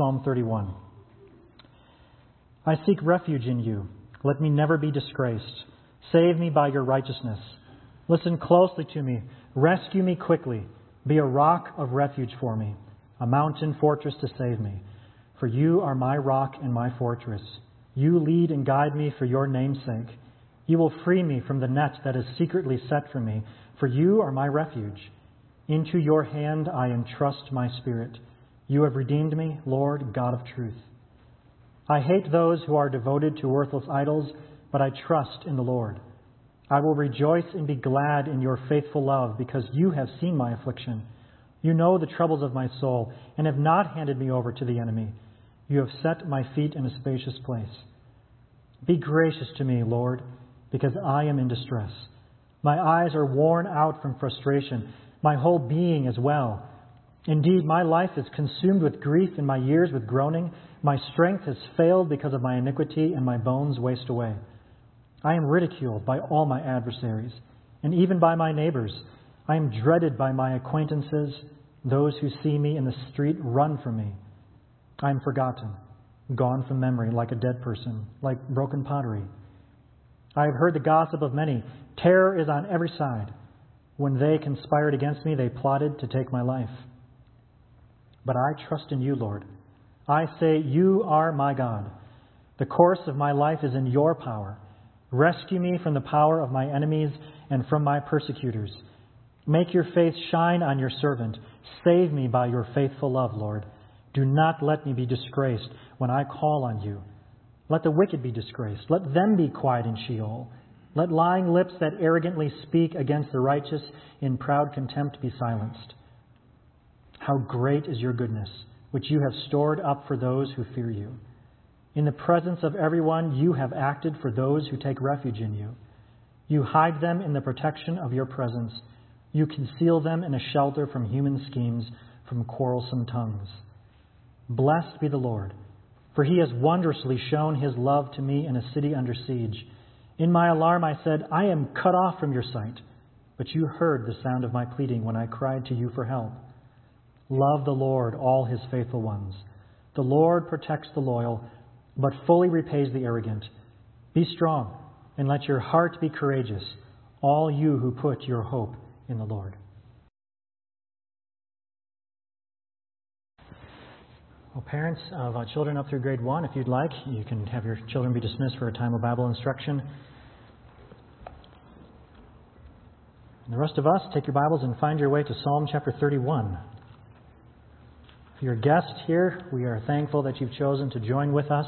Psalm 31. I seek refuge in you. Let me never be disgraced. Save me by your righteousness. Listen closely to me. Rescue me quickly. Be a rock of refuge for me, a mountain fortress to save me. For you are my rock and my fortress. You lead and guide me for your name's sake. You will free me from the net that is secretly set for me, for you are my refuge. Into your hand I entrust my spirit. You have redeemed me, Lord, God of truth. I hate those who are devoted to worthless idols, but I trust in the Lord. I will rejoice and be glad in your faithful love, because you have seen my affliction. You know the troubles of my soul, and have not handed me over to the enemy. You have set my feet in a spacious place. Be gracious to me, Lord, because I am in distress. My eyes are worn out from frustration, my whole being as well. Indeed, my life is consumed with grief, and my years with groaning. My strength has failed because of my iniquity, and my bones waste away. I am ridiculed by all my adversaries, and even by my neighbors. I am dreaded by my acquaintances. Those who see me in the street run from me. I am forgotten, gone from memory, like a dead person, like broken pottery. I have heard the gossip of many. Terror is on every side. When they conspired against me, they plotted to take my life. But I trust in you, Lord. I say, You are my God. The course of my life is in your power. Rescue me from the power of my enemies and from my persecutors. Make your face shine on your servant. Save me by your faithful love, Lord. Do not let me be disgraced when I call on you. Let the wicked be disgraced. Let them be quiet in Sheol. Let lying lips that arrogantly speak against the righteous in proud contempt be silenced. How great is your goodness, which you have stored up for those who fear you. In the presence of everyone, you have acted for those who take refuge in you. You hide them in the protection of your presence. You conceal them in a shelter from human schemes, from quarrelsome tongues. Blessed be the Lord, for he has wondrously shown his love to me in a city under siege. In my alarm, I said, I am cut off from your sight. But you heard the sound of my pleading when I cried to you for help. Love the Lord, all his faithful ones. The Lord protects the loyal, but fully repays the arrogant. Be strong, and let your heart be courageous, all you who put your hope in the Lord. Well, parents of uh, children up through grade one, if you'd like, you can have your children be dismissed for a time of Bible instruction. And the rest of us, take your Bibles and find your way to Psalm chapter 31. If guest here, we are thankful that you've chosen to join with us.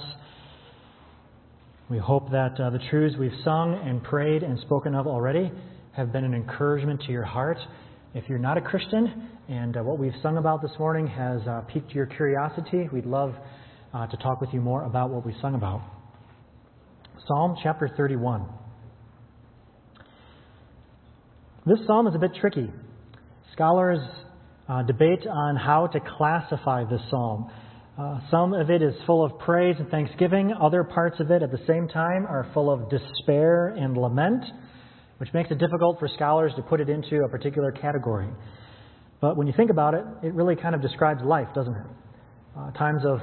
We hope that uh, the truths we've sung and prayed and spoken of already have been an encouragement to your heart. If you're not a Christian and uh, what we've sung about this morning has uh, piqued your curiosity, we'd love uh, to talk with you more about what we sung about. Psalm chapter 31. This psalm is a bit tricky. Scholars uh, debate on how to classify this psalm. Uh, some of it is full of praise and thanksgiving. Other parts of it, at the same time, are full of despair and lament which makes it difficult for scholars to put it into a particular category. But when you think about it, it really kind of describes life, doesn't it? Uh, times of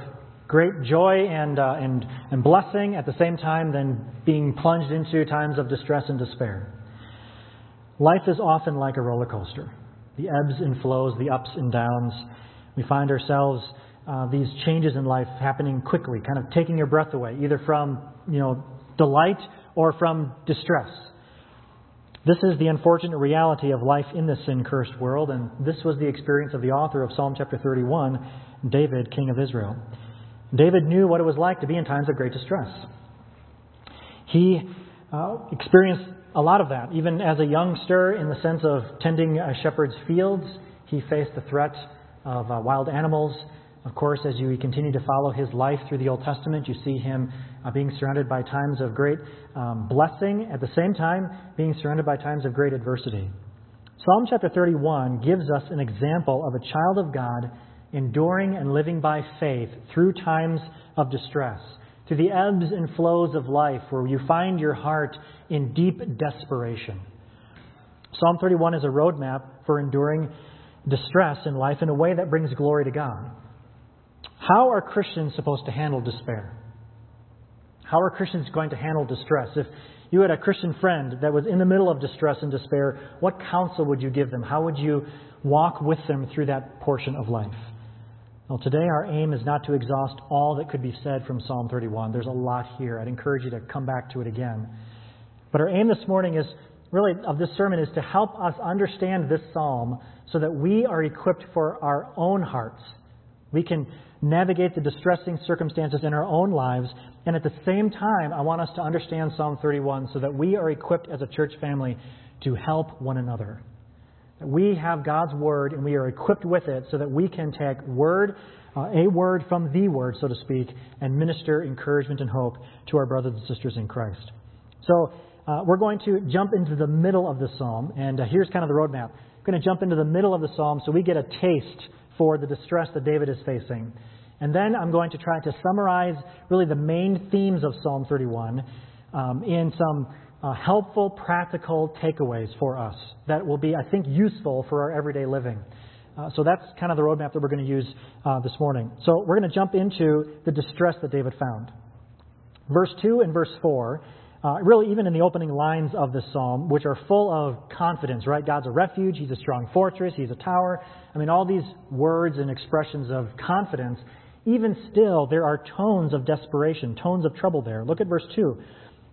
great joy and, uh, and, and blessing, at the same time, then being plunged into times of distress and despair. Life is often like a roller coaster the ebbs and flows, the ups and downs. We find ourselves uh, these changes in life happening quickly, kind of taking your breath away, either from you know delight or from distress. This is the unfortunate reality of life in this sin cursed world, and this was the experience of the author of Psalm chapter 31, David, king of Israel. David knew what it was like to be in times of great distress. He uh, experienced a lot of that. Even as a youngster, in the sense of tending a shepherd's fields, he faced the threat of uh, wild animals, of course, as you continue to follow his life through the Old Testament, you see him uh, being surrounded by times of great um, blessing, at the same time, being surrounded by times of great adversity. Psalm chapter 31 gives us an example of a child of God enduring and living by faith through times of distress, through the ebbs and flows of life where you find your heart in deep desperation. Psalm 31 is a roadmap for enduring distress in life in a way that brings glory to God. How are Christians supposed to handle despair? How are Christians going to handle distress? If you had a Christian friend that was in the middle of distress and despair, what counsel would you give them? How would you walk with them through that portion of life? Well, today our aim is not to exhaust all that could be said from Psalm 31. There's a lot here. I'd encourage you to come back to it again. But our aim this morning is really of this sermon is to help us understand this psalm so that we are equipped for our own hearts. We can navigate the distressing circumstances in our own lives. And at the same time, I want us to understand Psalm 31 so that we are equipped as a church family to help one another. We have God's word and we are equipped with it so that we can take word, uh, a word from the word, so to speak, and minister encouragement and hope to our brothers and sisters in Christ. So, uh, we're going to jump into the middle of the psalm, and uh, here's kind of the roadmap. We're going to jump into the middle of the psalm so we get a taste for the distress that David is facing. And then I'm going to try to summarize really the main themes of Psalm 31 um, in some uh, helpful, practical takeaways for us that will be, I think, useful for our everyday living. Uh, so that's kind of the roadmap that we're going to use uh, this morning. So we're going to jump into the distress that David found. Verse 2 and verse 4 uh, really, even in the opening lines of this psalm, which are full of confidence, right? God's a refuge, He's a strong fortress, He's a tower. I mean, all these words and expressions of confidence, even still, there are tones of desperation, tones of trouble there. Look at verse 2.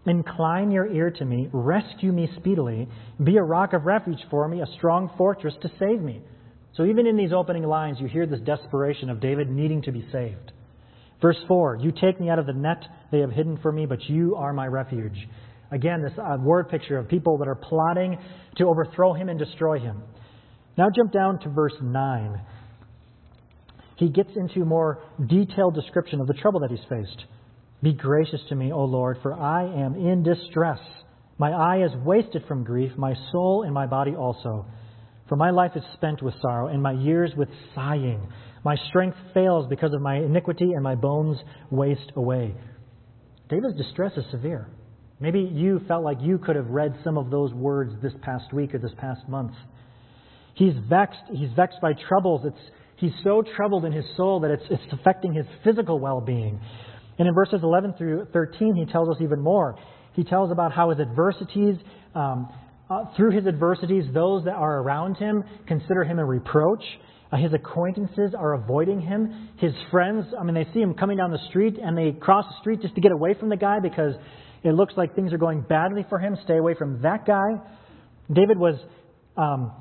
Incline your ear to me, rescue me speedily, be a rock of refuge for me, a strong fortress to save me. So, even in these opening lines, you hear this desperation of David needing to be saved. Verse 4 You take me out of the net they have hidden for me, but you are my refuge. Again, this uh, word picture of people that are plotting to overthrow him and destroy him. Now jump down to verse 9. He gets into more detailed description of the trouble that he's faced. Be gracious to me, O Lord, for I am in distress. My eye is wasted from grief, my soul and my body also. For my life is spent with sorrow, and my years with sighing. My strength fails because of my iniquity, and my bones waste away. David's distress is severe. Maybe you felt like you could have read some of those words this past week or this past month. He's vexed. He's vexed by troubles. It's, he's so troubled in his soul that it's, it's affecting his physical well being. And in verses 11 through 13, he tells us even more. He tells about how his adversities, um, uh, through his adversities, those that are around him consider him a reproach. Uh, his acquaintances are avoiding him. His friends, I mean, they see him coming down the street and they cross the street just to get away from the guy because it looks like things are going badly for him. Stay away from that guy. David was um,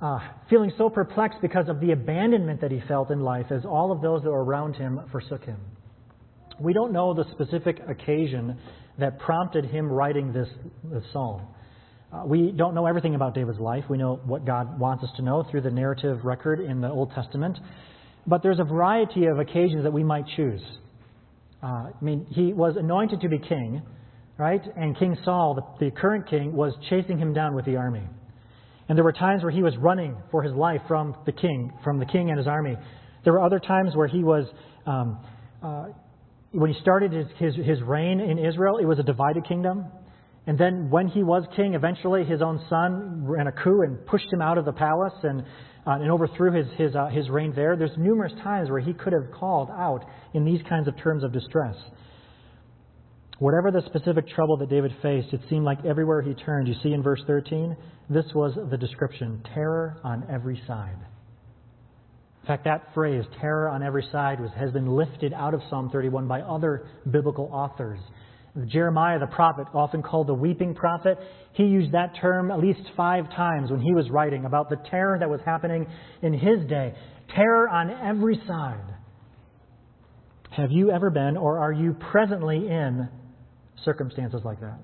uh, feeling so perplexed because of the abandonment that he felt in life as all of those that were around him forsook him. We don't know the specific occasion that prompted him writing this, this psalm. Uh, we don't know everything about David's life. We know what God wants us to know through the narrative record in the Old Testament. But there's a variety of occasions that we might choose. Uh, I mean, he was anointed to be king, right? And King Saul, the, the current king, was chasing him down with the army. And there were times where he was running for his life from the king, from the king and his army. There were other times where he was, um, uh, when he started his, his, his reign in Israel, it was a divided kingdom. And then when he was king, eventually his own son ran a coup and pushed him out of the palace and, uh, and overthrew his, his, uh, his reign there. There's numerous times where he could have called out in these kinds of terms of distress. Whatever the specific trouble that David faced, it seemed like everywhere he turned, you see in verse 13, this was the description terror on every side. In fact, that phrase, terror on every side, was, has been lifted out of Psalm 31 by other biblical authors. Jeremiah the prophet, often called the weeping prophet, he used that term at least five times when he was writing about the terror that was happening in his day. Terror on every side. Have you ever been, or are you presently in, circumstances like that?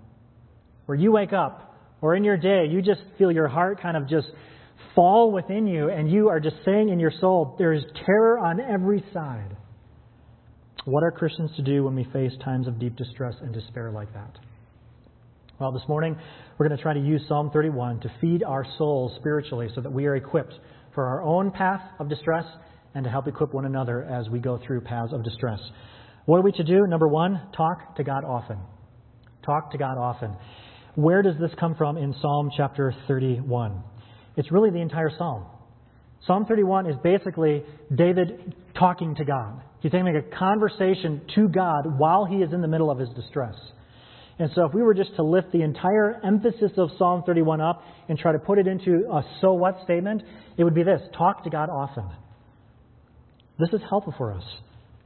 Where you wake up, or in your day, you just feel your heart kind of just fall within you, and you are just saying in your soul, there is terror on every side. What are Christians to do when we face times of deep distress and despair like that? Well, this morning we're going to try to use Psalm 31 to feed our souls spiritually so that we are equipped for our own path of distress and to help equip one another as we go through paths of distress. What are we to do? Number one, talk to God often. Talk to God often. Where does this come from in Psalm chapter 31? It's really the entire psalm. Psalm 31 is basically David talking to God. He's having a conversation to God while he is in the middle of his distress. And so, if we were just to lift the entire emphasis of Psalm 31 up and try to put it into a so what statement, it would be this talk to God often. This is helpful for us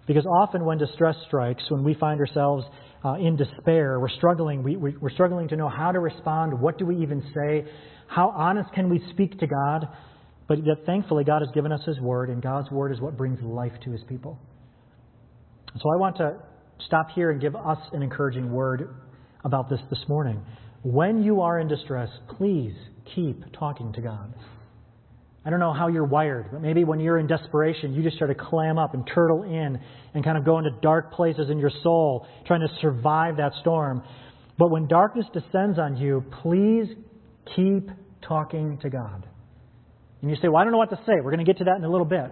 because often when distress strikes, when we find ourselves uh, in despair, we're struggling. We, we, we're struggling to know how to respond. What do we even say? How honest can we speak to God? But yet, thankfully, God has given us His Word, and God's Word is what brings life to His people. So I want to stop here and give us an encouraging word about this this morning. When you are in distress, please keep talking to God. I don't know how you're wired, but maybe when you're in desperation, you just start to clam up and turtle in and kind of go into dark places in your soul, trying to survive that storm. But when darkness descends on you, please keep talking to God. And you say, Well, I don't know what to say. We're going to get to that in a little bit.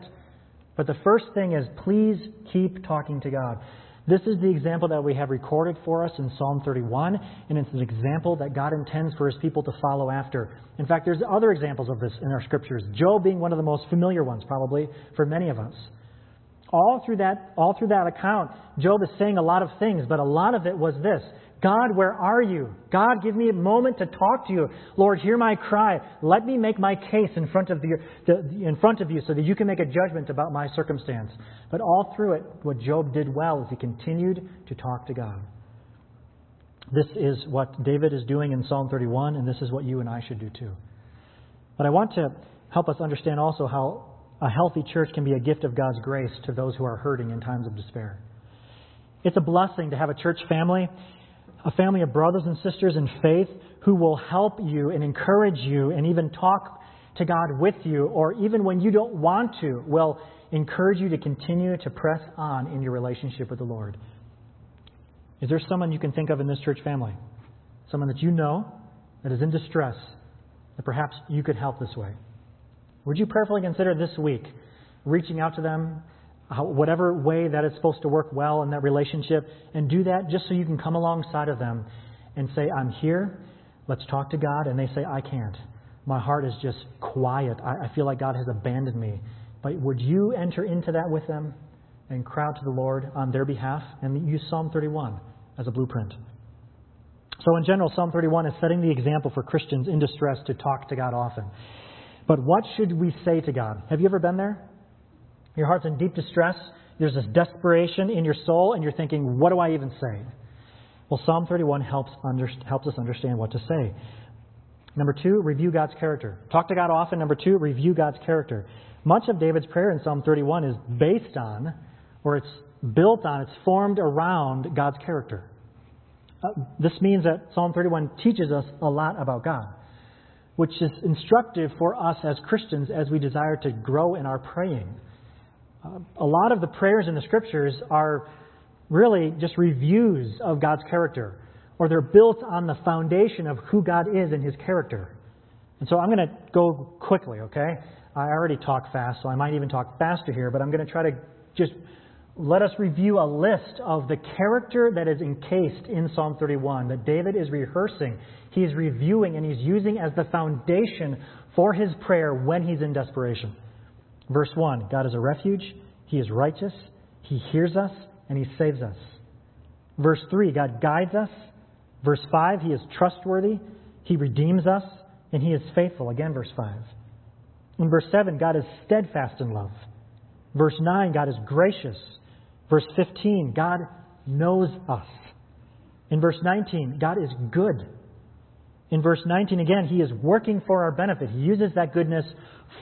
But the first thing is, please keep talking to God. This is the example that we have recorded for us in Psalm 31, and it's an example that God intends for his people to follow after. In fact, there's other examples of this in our scriptures, Job being one of the most familiar ones, probably, for many of us. All through that, all through that account, Job is saying a lot of things, but a lot of it was this God, where are you? God, give me a moment to talk to you. Lord, hear my cry. Let me make my case in front of, the, the, in front of you so that you can make a judgment about my circumstance. But all through it, what Job did well is he continued to talk to God. This is what David is doing in Psalm 31, and this is what you and I should do too. But I want to help us understand also how a healthy church can be a gift of God's grace to those who are hurting in times of despair. It's a blessing to have a church family a family of brothers and sisters in faith who will help you and encourage you and even talk to God with you, or even when you don't want to, will encourage you to continue to press on in your relationship with the Lord. Is there someone you can think of in this church family? Someone that you know that is in distress that perhaps you could help this way? Would you prayerfully consider this week reaching out to them, whatever way that is supposed to work well in that relationship, and do that just so you can come alongside of them and say, I'm here, let's talk to God. And they say, I can't. My heart is just quiet. I, I feel like God has abandoned me. But would you enter into that with them and cry out to the Lord on their behalf and use Psalm 31 as a blueprint? So, in general, Psalm 31 is setting the example for Christians in distress to talk to God often. But what should we say to God? Have you ever been there? Your heart's in deep distress. There's this desperation in your soul, and you're thinking, what do I even say? Well, Psalm 31 helps, under, helps us understand what to say. Number two, review God's character. Talk to God often. Number two, review God's character. Much of David's prayer in Psalm 31 is based on, or it's built on, it's formed around God's character. Uh, this means that Psalm 31 teaches us a lot about God, which is instructive for us as Christians as we desire to grow in our praying a lot of the prayers in the scriptures are really just reviews of God's character, or they're built on the foundation of who God is and his character. And so I'm going to go quickly, okay? I already talk fast, so I might even talk faster here, but I'm going to try to just let us review a list of the character that is encased in Psalm 31 that David is rehearsing, he's reviewing, and he's using as the foundation for his prayer when he's in desperation. Verse 1 God is a refuge, He is righteous, He hears us, and He saves us. Verse 3 God guides us. Verse 5 He is trustworthy, He redeems us, and He is faithful. Again, verse 5. In verse 7, God is steadfast in love. Verse 9, God is gracious. Verse 15, God knows us. In verse 19, God is good. In verse 19 again, He is working for our benefit. He uses that goodness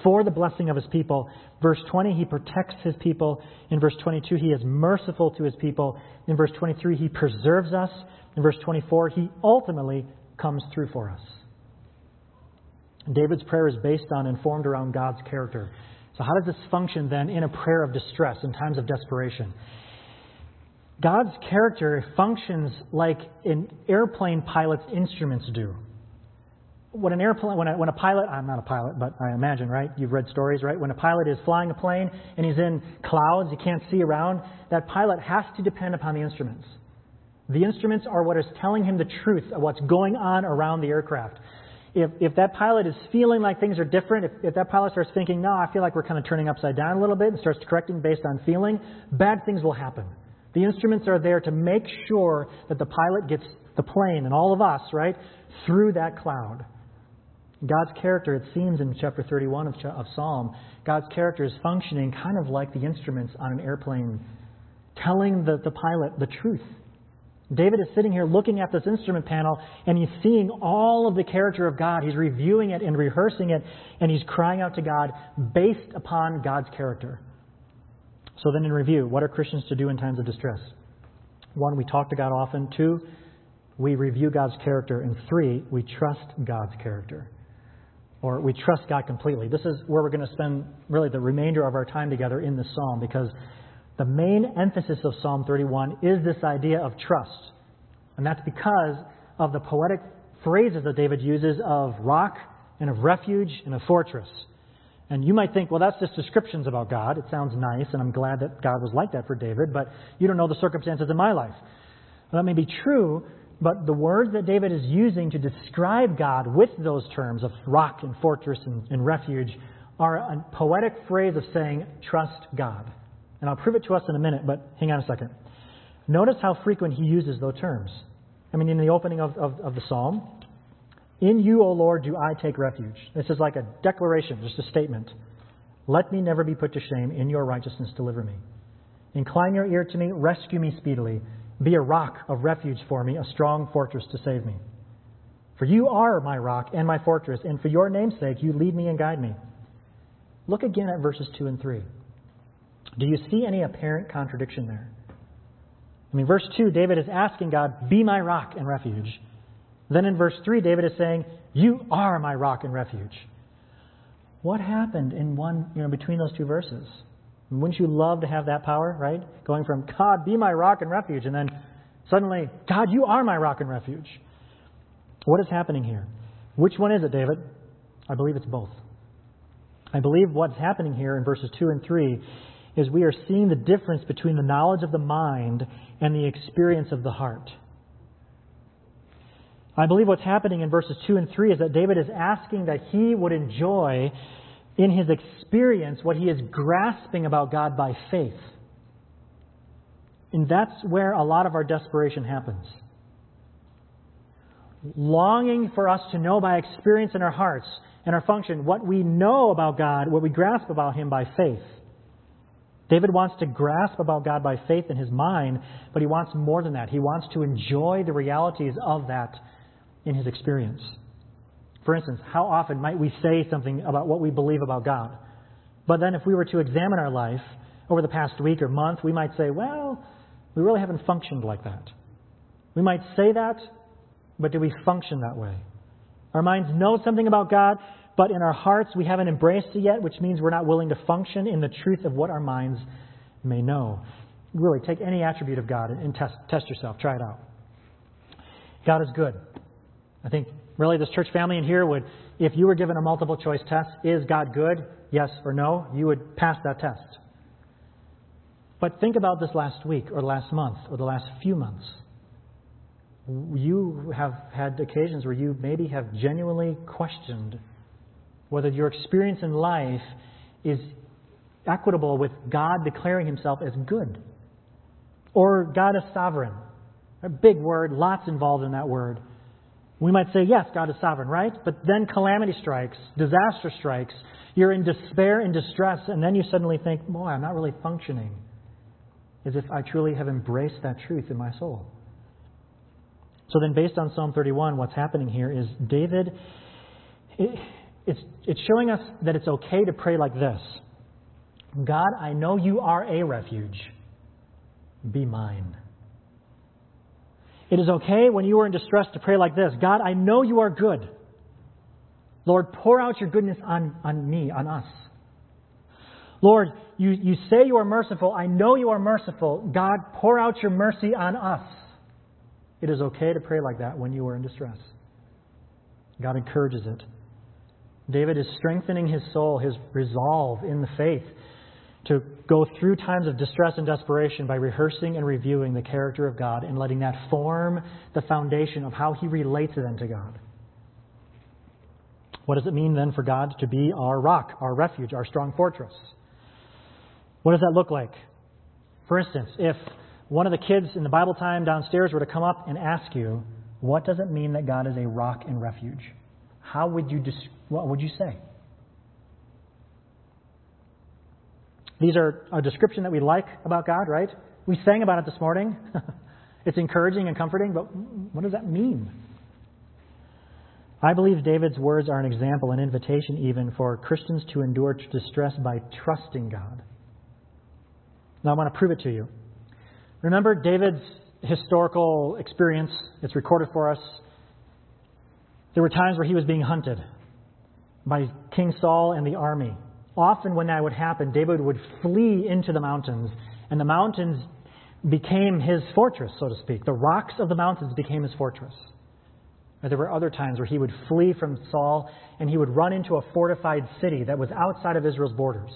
for the blessing of His people. Verse 20, He protects His people. In verse 22, He is merciful to His people. In verse 23, He preserves us. In verse 24, He ultimately comes through for us. David's prayer is based on and formed around God's character. So, how does this function then in a prayer of distress in times of desperation? God's character functions like an airplane pilot's instruments do when an airplane, when a, when a pilot, I'm not a pilot, but I imagine, right? You've read stories, right? When a pilot is flying a plane and he's in clouds, he can't see around, that pilot has to depend upon the instruments. The instruments are what is telling him the truth of what's going on around the aircraft. if, if that pilot is feeling like things are different, if, if that pilot starts thinking, no, I feel like we're kind of turning upside down a little bit and starts correcting based on feeling, bad things will happen. The instruments are there to make sure that the pilot gets the plane and all of us, right, through that cloud. God's character, it seems in chapter 31 of, of Psalm, God's character is functioning kind of like the instruments on an airplane, telling the, the pilot the truth. David is sitting here looking at this instrument panel and he's seeing all of the character of God. He's reviewing it and rehearsing it and he's crying out to God based upon God's character. So then, in review, what are Christians to do in times of distress? One, we talk to God often. Two, we review God's character. And three, we trust God's character. Or we trust God completely. This is where we're going to spend really the remainder of our time together in this psalm because the main emphasis of Psalm 31 is this idea of trust. And that's because of the poetic phrases that David uses of rock and of refuge and of fortress. And you might think, well, that's just descriptions about God. It sounds nice, and I'm glad that God was like that for David, but you don't know the circumstances in my life. Well, that may be true, but the words that David is using to describe God with those terms of rock and fortress and, and refuge are a poetic phrase of saying, trust God. And I'll prove it to us in a minute, but hang on a second. Notice how frequent he uses those terms. I mean, in the opening of, of, of the psalm, in you, O Lord, do I take refuge. This is like a declaration, just a statement. Let me never be put to shame. In your righteousness, deliver me. Incline your ear to me. Rescue me speedily. Be a rock of refuge for me, a strong fortress to save me. For you are my rock and my fortress, and for your name's sake, you lead me and guide me. Look again at verses 2 and 3. Do you see any apparent contradiction there? I mean, verse 2, David is asking God, Be my rock and refuge. Then in verse 3, David is saying, You are my rock and refuge. What happened in one, you know, between those two verses? Wouldn't you love to have that power, right? Going from, God, be my rock and refuge, and then suddenly, God, you are my rock and refuge. What is happening here? Which one is it, David? I believe it's both. I believe what's happening here in verses 2 and 3 is we are seeing the difference between the knowledge of the mind and the experience of the heart. I believe what's happening in verses 2 and 3 is that David is asking that he would enjoy in his experience what he is grasping about God by faith. And that's where a lot of our desperation happens. Longing for us to know by experience in our hearts and our function what we know about God, what we grasp about Him by faith. David wants to grasp about God by faith in his mind, but he wants more than that. He wants to enjoy the realities of that in his experience. For instance, how often might we say something about what we believe about God? But then if we were to examine our life over the past week or month, we might say, well, we really haven't functioned like that. We might say that, but do we function that way? Our minds know something about God, but in our hearts we haven't embraced it yet, which means we're not willing to function in the truth of what our minds may know. Really, take any attribute of God and test, test yourself. Try it out. God is good. I think really this church family in here would, if you were given a multiple choice test, is God good? Yes or no? You would pass that test. But think about this last week or last month or the last few months. You have had occasions where you maybe have genuinely questioned whether your experience in life is equitable with God declaring himself as good or God as sovereign. A big word, lots involved in that word. We might say, yes, God is sovereign, right? But then calamity strikes, disaster strikes, you're in despair and distress, and then you suddenly think, boy, I'm not really functioning as if I truly have embraced that truth in my soul. So then, based on Psalm 31, what's happening here is David, it, it's, it's showing us that it's okay to pray like this God, I know you are a refuge. Be mine. It is okay when you are in distress to pray like this God, I know you are good. Lord, pour out your goodness on, on me, on us. Lord, you, you say you are merciful. I know you are merciful. God, pour out your mercy on us. It is okay to pray like that when you are in distress. God encourages it. David is strengthening his soul, his resolve in the faith to go through times of distress and desperation by rehearsing and reviewing the character of God and letting that form the foundation of how he relates then to God. What does it mean then for God to be our rock, our refuge, our strong fortress? What does that look like? For instance, if one of the kids in the Bible time downstairs were to come up and ask you, what does it mean that God is a rock and refuge? How would you, what would you say? These are a description that we like about God, right? We sang about it this morning. it's encouraging and comforting, but what does that mean? I believe David's words are an example, an invitation even for Christians to endure distress by trusting God. Now I want to prove it to you. Remember David's historical experience, it's recorded for us. There were times where he was being hunted by King Saul and the army often when that would happen, David would flee into the mountains, and the mountains became his fortress, so to speak. The rocks of the mountains became his fortress. There were other times where he would flee from Saul and he would run into a fortified city that was outside of Israel's borders.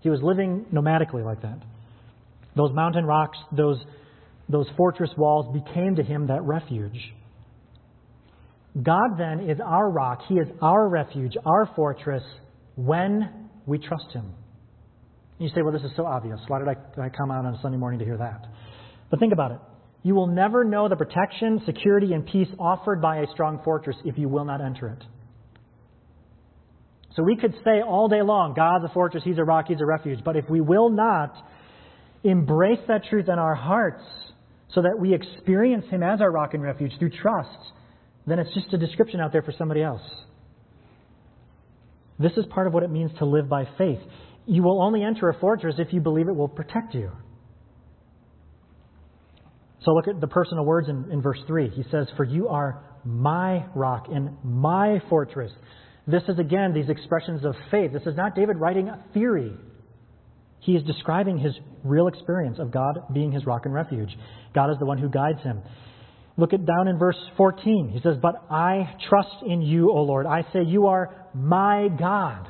He was living nomadically like that. Those mountain rocks, those, those fortress walls became to him that refuge. God then is our rock. He is our refuge, our fortress when we trust Him. You say, well, this is so obvious. Why did I, did I come out on a Sunday morning to hear that? But think about it. You will never know the protection, security, and peace offered by a strong fortress if you will not enter it. So we could say all day long, God's a fortress, He's a rock, He's a refuge. But if we will not embrace that truth in our hearts so that we experience Him as our rock and refuge through trust, then it's just a description out there for somebody else. This is part of what it means to live by faith. You will only enter a fortress if you believe it will protect you. So look at the personal words in, in verse 3. He says, For you are my rock and my fortress. This is again these expressions of faith. This is not David writing a theory. He is describing his real experience of God being his rock and refuge. God is the one who guides him. Look at down in verse 14. He says, But I trust in you, O Lord. I say, You are my God.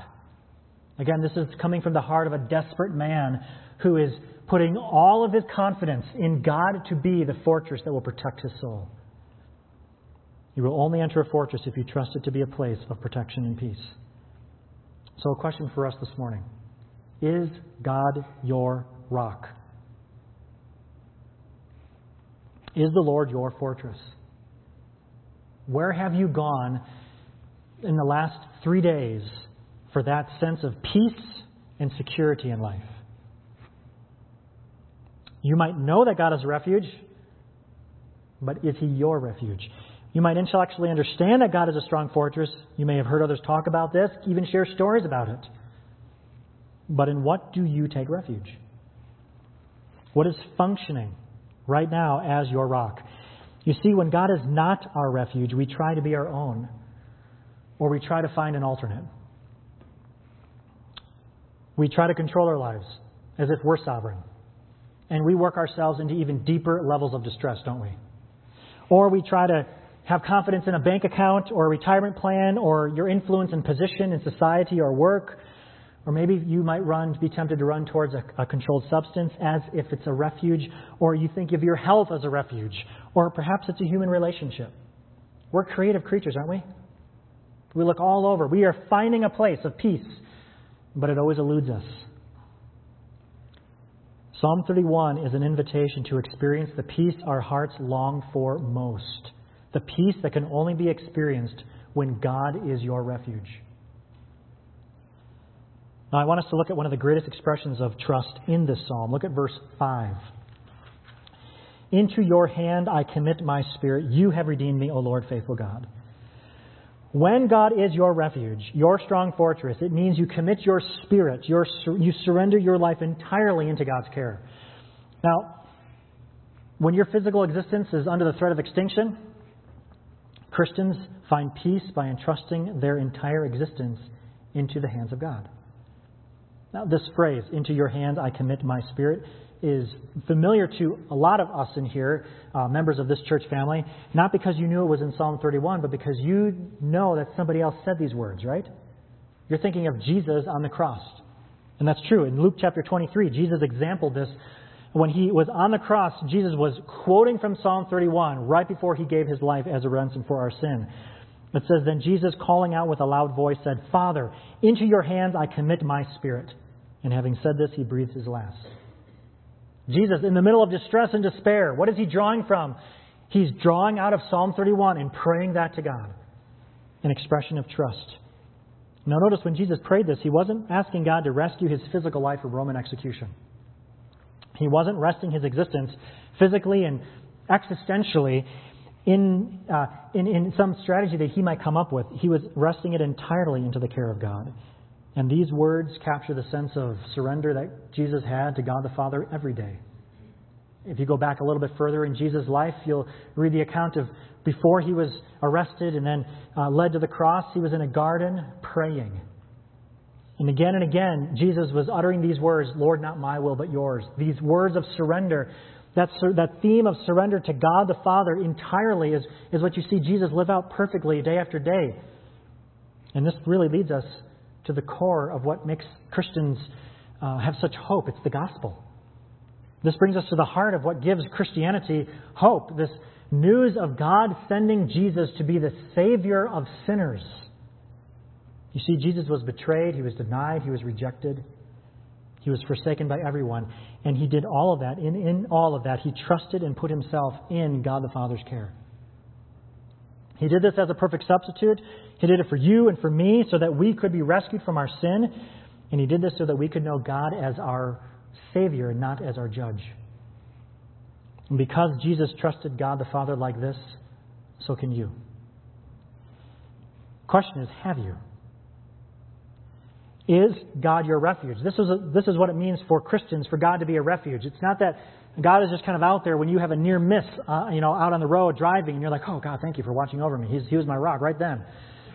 Again, this is coming from the heart of a desperate man who is putting all of his confidence in God to be the fortress that will protect his soul. You will only enter a fortress if you trust it to be a place of protection and peace. So, a question for us this morning Is God your rock? Is the Lord your fortress? Where have you gone in the last three days for that sense of peace and security in life? You might know that God is a refuge, but is He your refuge? You might intellectually understand that God is a strong fortress. You may have heard others talk about this, even share stories about it. But in what do you take refuge? What is functioning right now as your rock. You see, when God is not our refuge, we try to be our own, or we try to find an alternate. We try to control our lives as if we're sovereign. And we work ourselves into even deeper levels of distress, don't we? Or we try to have confidence in a bank account or a retirement plan or your influence and position in society or work or maybe you might run, be tempted to run towards a, a, controlled substance as if it's a refuge, or you think of your health as a refuge, or perhaps it's a human relationship. We're creative creatures, aren't we? We look all over. We are finding a place of peace, but it always eludes us. Psalm 31 is an invitation to experience the peace our hearts long for most, the peace that can only be experienced when God is your refuge. Now, I want us to look at one of the greatest expressions of trust in this psalm. Look at verse 5. Into your hand I commit my spirit. You have redeemed me, O Lord, faithful God. When God is your refuge, your strong fortress, it means you commit your spirit, your, you surrender your life entirely into God's care. Now, when your physical existence is under the threat of extinction, Christians find peace by entrusting their entire existence into the hands of God. Now, this phrase, into your hands I commit my spirit, is familiar to a lot of us in here, uh, members of this church family, not because you knew it was in Psalm 31, but because you know that somebody else said these words, right? You're thinking of Jesus on the cross. And that's true. In Luke chapter 23, Jesus exampled this. When he was on the cross, Jesus was quoting from Psalm 31 right before he gave his life as a ransom for our sin. It says, Then Jesus, calling out with a loud voice, said, Father, into your hands I commit my spirit. And having said this, he breathed his last. Jesus, in the middle of distress and despair, what is he drawing from? He's drawing out of Psalm 31 and praying that to God, an expression of trust. Now, notice when Jesus prayed this, he wasn't asking God to rescue his physical life from Roman execution. He wasn't resting his existence physically and existentially in, uh, in, in some strategy that he might come up with. He was resting it entirely into the care of God. And these words capture the sense of surrender that Jesus had to God the Father every day. If you go back a little bit further in Jesus' life, you'll read the account of before he was arrested and then uh, led to the cross, he was in a garden praying. And again and again, Jesus was uttering these words Lord, not my will, but yours. These words of surrender. That, that theme of surrender to God the Father entirely is, is what you see Jesus live out perfectly day after day. And this really leads us to the core of what makes Christians uh, have such hope. It's the gospel. This brings us to the heart of what gives Christianity hope this news of God sending Jesus to be the Savior of sinners. You see, Jesus was betrayed, he was denied, he was rejected, he was forsaken by everyone, and he did all of that. In, in all of that, he trusted and put himself in God the Father's care. He did this as a perfect substitute. He did it for you and for me so that we could be rescued from our sin. And He did this so that we could know God as our Savior and not as our judge. And because Jesus trusted God the Father like this, so can you. Question is, have you? Is God your refuge? This is, a, this is what it means for Christians for God to be a refuge. It's not that God is just kind of out there when you have a near miss, uh, you know, out on the road driving, and you're like, oh, God, thank you for watching over me. He's, he was my rock right then.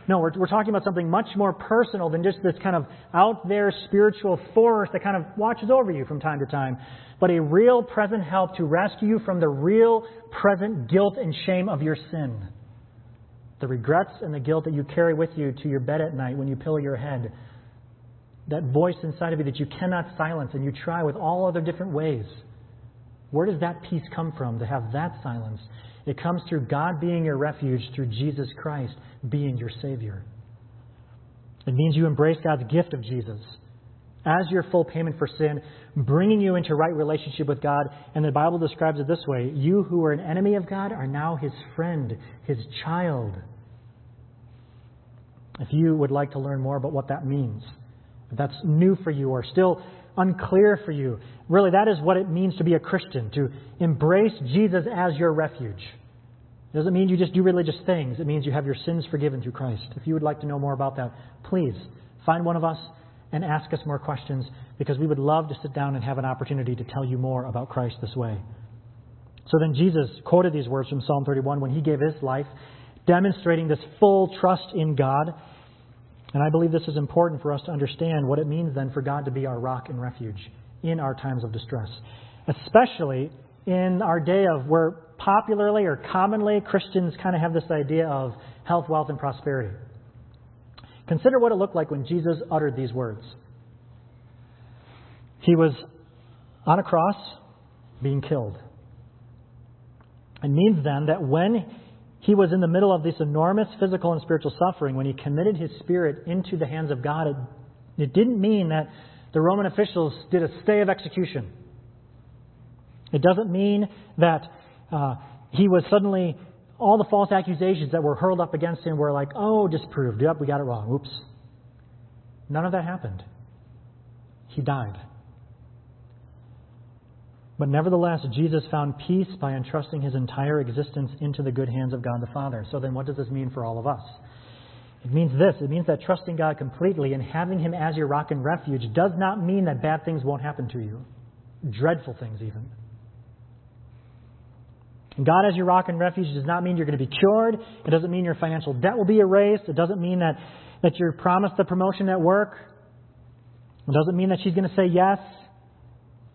No, we're, we're talking about something much more personal than just this kind of out there spiritual force that kind of watches over you from time to time, but a real present help to rescue you from the real present guilt and shame of your sin. The regrets and the guilt that you carry with you to your bed at night when you pillow your head. That voice inside of you that you cannot silence and you try with all other different ways. Where does that peace come from to have that silence? It comes through God being your refuge, through Jesus Christ being your Savior. It means you embrace God's gift of Jesus as your full payment for sin, bringing you into right relationship with God. And the Bible describes it this way You who were an enemy of God are now his friend, his child. If you would like to learn more about what that means, if that's new for you or still unclear for you, really that is what it means to be a Christian, to embrace Jesus as your refuge. It doesn't mean you just do religious things. It means you have your sins forgiven through Christ. If you would like to know more about that, please find one of us and ask us more questions because we would love to sit down and have an opportunity to tell you more about Christ this way. So then Jesus quoted these words from Psalm 31 when he gave his life, demonstrating this full trust in God. And I believe this is important for us to understand what it means then for God to be our rock and refuge in our times of distress, especially in our day of where popularly or commonly Christians kind of have this idea of health, wealth, and prosperity. Consider what it looked like when Jesus uttered these words. He was on a cross being killed. It means then that when he was in the middle of this enormous physical and spiritual suffering, when he committed his spirit into the hands of God, it, it didn't mean that the Roman officials did a stay of execution. It doesn't mean that uh, he was suddenly, all the false accusations that were hurled up against him were like, oh, disproved. Yep, we got it wrong. Oops. None of that happened. He died. But nevertheless, Jesus found peace by entrusting his entire existence into the good hands of God the Father. So then, what does this mean for all of us? It means this it means that trusting God completely and having Him as your rock and refuge does not mean that bad things won't happen to you, dreadful things even. And God as your rock and refuge does not mean you're going to be cured. It doesn't mean your financial debt will be erased. It doesn't mean that, that you're promised a promotion at work. It doesn't mean that she's going to say yes.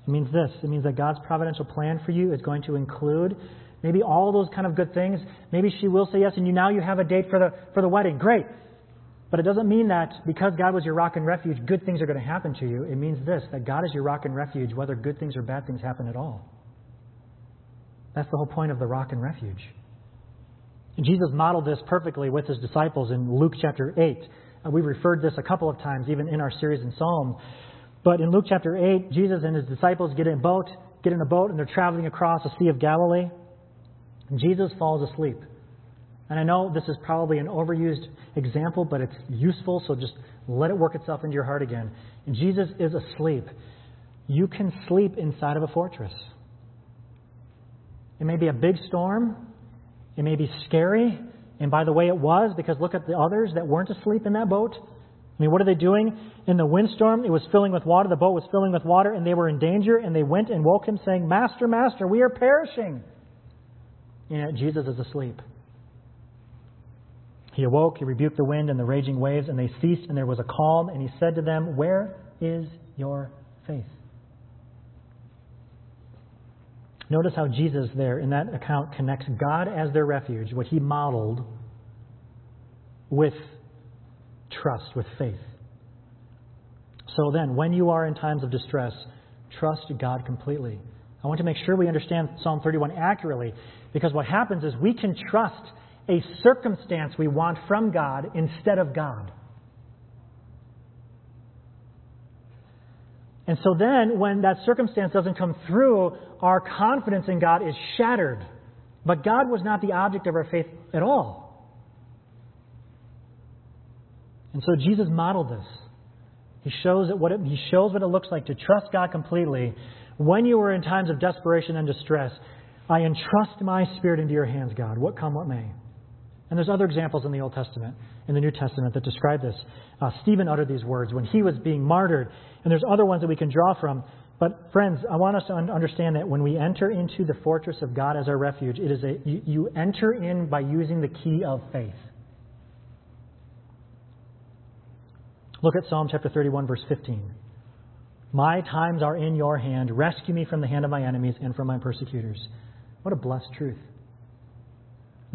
It means this it means that God's providential plan for you is going to include maybe all those kind of good things. Maybe she will say yes, and you now you have a date for the, for the wedding. Great. But it doesn't mean that because God was your rock and refuge, good things are going to happen to you. It means this that God is your rock and refuge, whether good things or bad things happen at all. That's the whole point of the rock and refuge. And Jesus modeled this perfectly with his disciples in Luke chapter 8. Uh, we referred this a couple of times, even in our series in Psalms. But in Luke chapter 8, Jesus and his disciples get in a boat, get in a boat, and they're traveling across the Sea of Galilee. Jesus falls asleep. And I know this is probably an overused example, but it's useful, so just let it work itself into your heart again. Jesus is asleep. You can sleep inside of a fortress. It may be a big storm, it may be scary, and by the way, it was, because look at the others that weren't asleep in that boat. I mean, what are they doing? In the windstorm, it was filling with water, the boat was filling with water, and they were in danger, and they went and woke him, saying, Master, Master, we are perishing. Jesus is asleep. He awoke, he rebuked the wind and the raging waves, and they ceased, and there was a calm, and he said to them, Where is your faith? Notice how Jesus, there in that account, connects God as their refuge, what he modeled, with trust, with faith. So then, when you are in times of distress, trust God completely. I want to make sure we understand Psalm 31 accurately because what happens is we can trust a circumstance we want from God instead of God. And so then, when that circumstance doesn't come through, our confidence in God is shattered. But God was not the object of our faith at all. And so Jesus modeled this. He shows, what it, he shows what it looks like to trust God completely when you are in times of desperation and distress. I entrust my spirit into your hands, God, what come, what may. And there's other examples in the Old Testament, in the New Testament, that describe this. Uh, Stephen uttered these words when he was being martyred, and there's other ones that we can draw from. But friends, I want us to understand that when we enter into the fortress of God as our refuge, it is a you, you enter in by using the key of faith. Look at Psalm chapter 31, verse 15. My times are in your hand. Rescue me from the hand of my enemies and from my persecutors. What a blessed truth.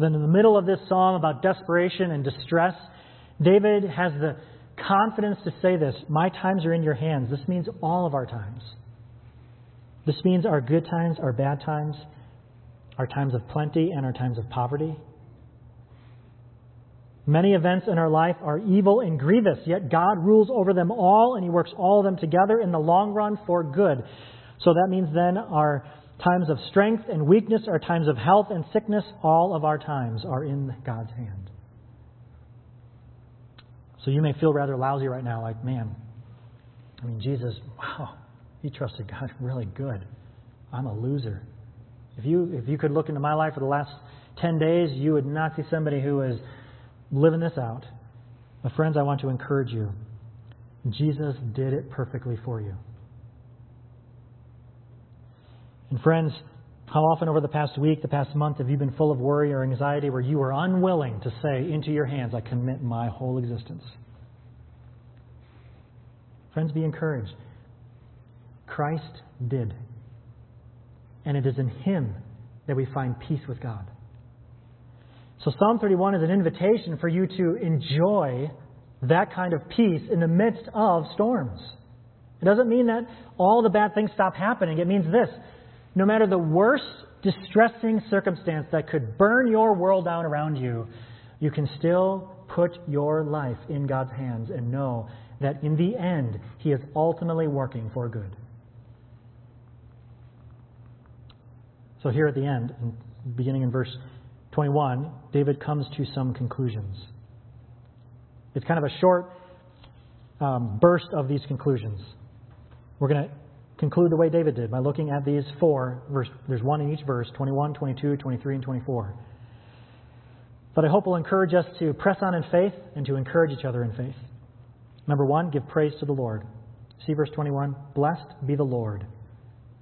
Then, in the middle of this psalm about desperation and distress, David has the confidence to say this My times are in your hands. This means all of our times. This means our good times, our bad times, our times of plenty, and our times of poverty. Many events in our life are evil and grievous, yet God rules over them all, and He works all of them together in the long run for good. So that means then our times of strength and weakness, our times of health and sickness, all of our times are in God's hand. So you may feel rather lousy right now, like, man, I mean, Jesus, wow, he trusted God really good. I'm a loser. If you, if you could look into my life for the last 10 days, you would not see somebody who is living this out. But, friends, I want to encourage you. Jesus did it perfectly for you. And friends, how often over the past week, the past month, have you been full of worry or anxiety where you were unwilling to say, Into your hands I commit my whole existence? Friends, be encouraged. Christ did. And it is in Him that we find peace with God. So Psalm 31 is an invitation for you to enjoy that kind of peace in the midst of storms. It doesn't mean that all the bad things stop happening. It means this no matter the worst distressing circumstance that could burn your world down around you, you can still put your life in God's hands and know that in the end, He is ultimately working for good. So, here at the end, beginning in verse 21, David comes to some conclusions. It's kind of a short um, burst of these conclusions. We're going to conclude the way David did by looking at these four. Verse, there's one in each verse 21, 22, 23, and 24. But I hope will encourage us to press on in faith and to encourage each other in faith. Number one, give praise to the Lord. See verse 21 Blessed be the Lord.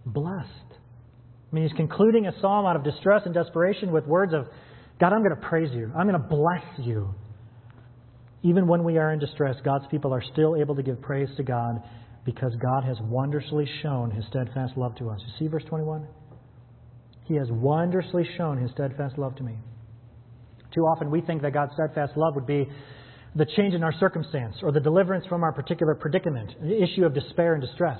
Blessed. I mean, he's concluding a psalm out of distress and desperation with words of, God, I'm going to praise you. I'm going to bless you. Even when we are in distress, God's people are still able to give praise to God because God has wondrously shown his steadfast love to us. You see verse 21? He has wondrously shown his steadfast love to me. Too often we think that God's steadfast love would be the change in our circumstance or the deliverance from our particular predicament, the issue of despair and distress.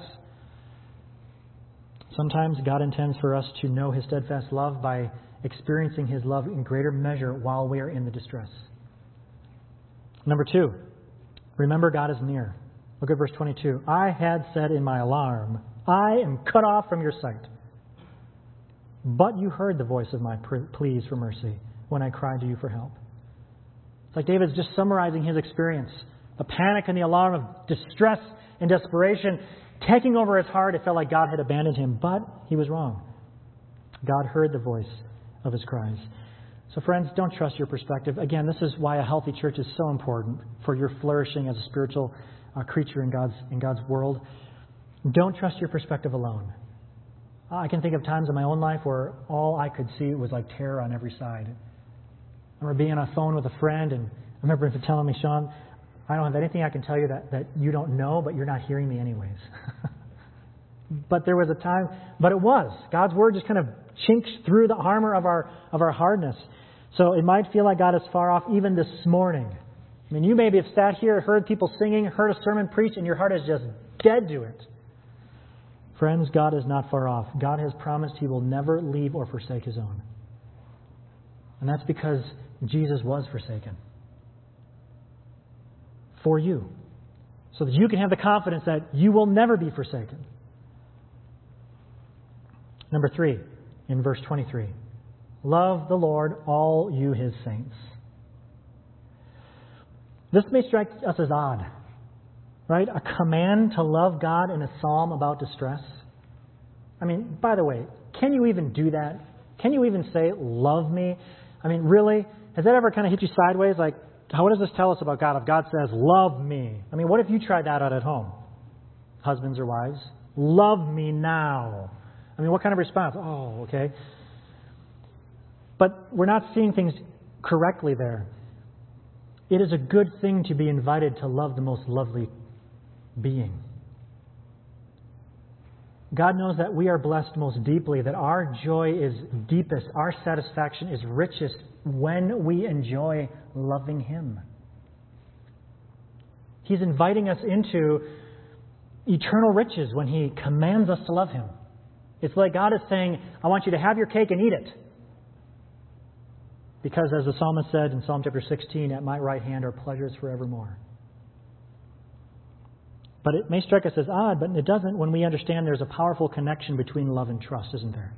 Sometimes God intends for us to know His steadfast love by experiencing His love in greater measure while we are in the distress. Number two, remember God is near. Look at verse 22. I had said in my alarm, I am cut off from your sight. But you heard the voice of my pleas for mercy when I cried to you for help. It's like David's just summarizing his experience the panic and the alarm of distress and desperation taking over his heart. It felt like God had abandoned him, but he was wrong. God heard the voice of his cries. So, friends, don't trust your perspective. Again, this is why a healthy church is so important for your flourishing as a spiritual uh, creature in God's, in God's world. Don't trust your perspective alone. I can think of times in my own life where all I could see was like terror on every side. I remember being on a phone with a friend, and I remember him telling me, Sean, I don't have anything I can tell you that, that you don't know, but you're not hearing me anyways. but there was a time, but it was. God's word just kind of chinks through the armor of our, of our hardness. So it might feel like God is far off even this morning. I mean, you maybe have sat here, heard people singing, heard a sermon preached, and your heart is just dead to it. Friends, God is not far off. God has promised He will never leave or forsake His own. And that's because Jesus was forsaken for you, so that you can have the confidence that you will never be forsaken. Number three, in verse 23 Love the Lord, all you his saints. This may strike us as odd, right? A command to love God in a psalm about distress. I mean, by the way, can you even do that? Can you even say, love me? I mean, really? Has that ever kind of hit you sideways? Like, what does this tell us about God? If God says, love me. I mean, what if you tried that out at home? Husbands or wives? Love me now. I mean, what kind of response? Oh, okay. But we're not seeing things correctly there. It is a good thing to be invited to love the most lovely being. God knows that we are blessed most deeply, that our joy is deepest, our satisfaction is richest when we enjoy loving Him. He's inviting us into eternal riches when He commands us to love Him. It's like God is saying, I want you to have your cake and eat it. Because as the psalmist said in Psalm chapter 16, at my right hand are pleasures forevermore. But it may strike us as odd, but it doesn't when we understand there's a powerful connection between love and trust, isn't there?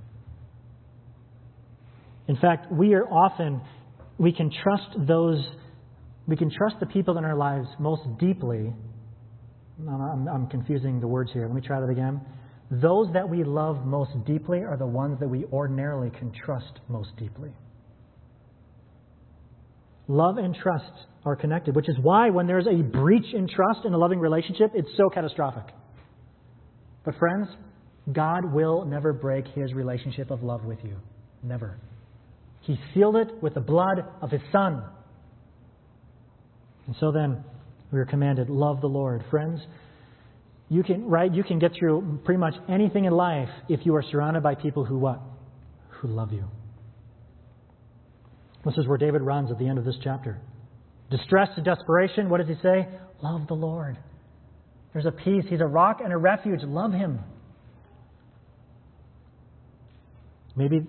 In fact, we are often, we can trust those, we can trust the people in our lives most deeply. I'm, I'm confusing the words here. Let me try that again. Those that we love most deeply are the ones that we ordinarily can trust most deeply. Love and trust are connected, which is why when there's a breach in trust in a loving relationship, it's so catastrophic. But, friends, God will never break his relationship of love with you. Never. He sealed it with the blood of his Son. And so then, we are commanded, love the Lord. Friends, you can, right, you can get through pretty much anything in life if you are surrounded by people who what? Who love you. This is where David runs at the end of this chapter. Distress to desperation, what does he say? Love the Lord. There's a peace. He's a rock and a refuge. Love him. Maybe,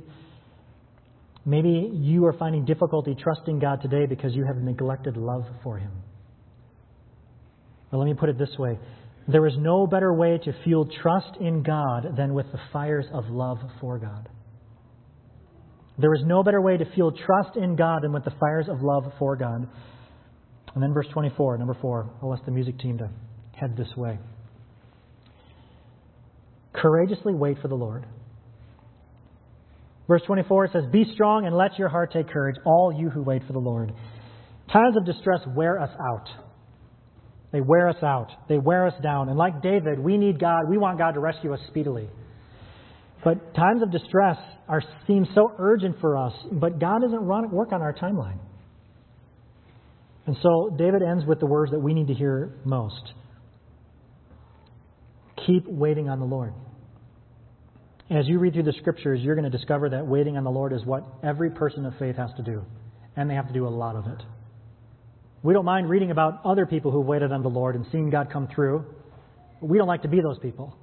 maybe you are finding difficulty trusting God today because you have neglected love for him. But let me put it this way there is no better way to fuel trust in God than with the fires of love for God. There is no better way to feel trust in God than with the fires of love for God. And then verse 24, number 4. I'll ask the music team to head this way. Courageously wait for the Lord. Verse 24 it says, Be strong and let your heart take courage, all you who wait for the Lord. Times of distress wear us out. They wear us out. They wear us down. And like David, we need God. We want God to rescue us speedily. But times of distress are seem so urgent for us, but God doesn't run, work on our timeline. And so David ends with the words that we need to hear most. Keep waiting on the Lord. As you read through the scriptures, you're going to discover that waiting on the Lord is what every person of faith has to do. And they have to do a lot of it. We don't mind reading about other people who've waited on the Lord and seeing God come through. We don't like to be those people.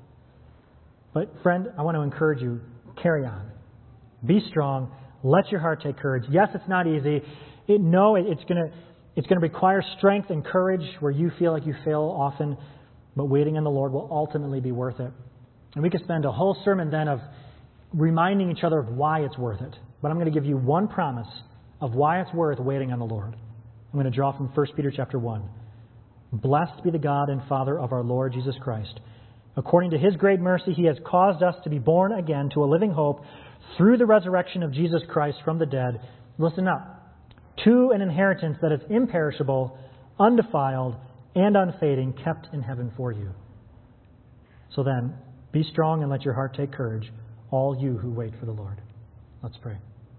But, friend, I want to encourage you carry on. Be strong. Let your heart take courage. Yes, it's not easy. It, no, it, it's going to it's going to require strength and courage where you feel like you fail often, but waiting on the Lord will ultimately be worth it. And we could spend a whole sermon then of reminding each other of why it's worth it. But I'm going to give you one promise of why it's worth waiting on the Lord. I'm going to draw from 1 Peter chapter 1. Blessed be the God and Father of our Lord Jesus Christ. According to his great mercy, he has caused us to be born again to a living hope through the resurrection of Jesus Christ from the dead. Listen up to an inheritance that is imperishable, undefiled, and unfading, kept in heaven for you. So then, be strong and let your heart take courage, all you who wait for the Lord. Let's pray.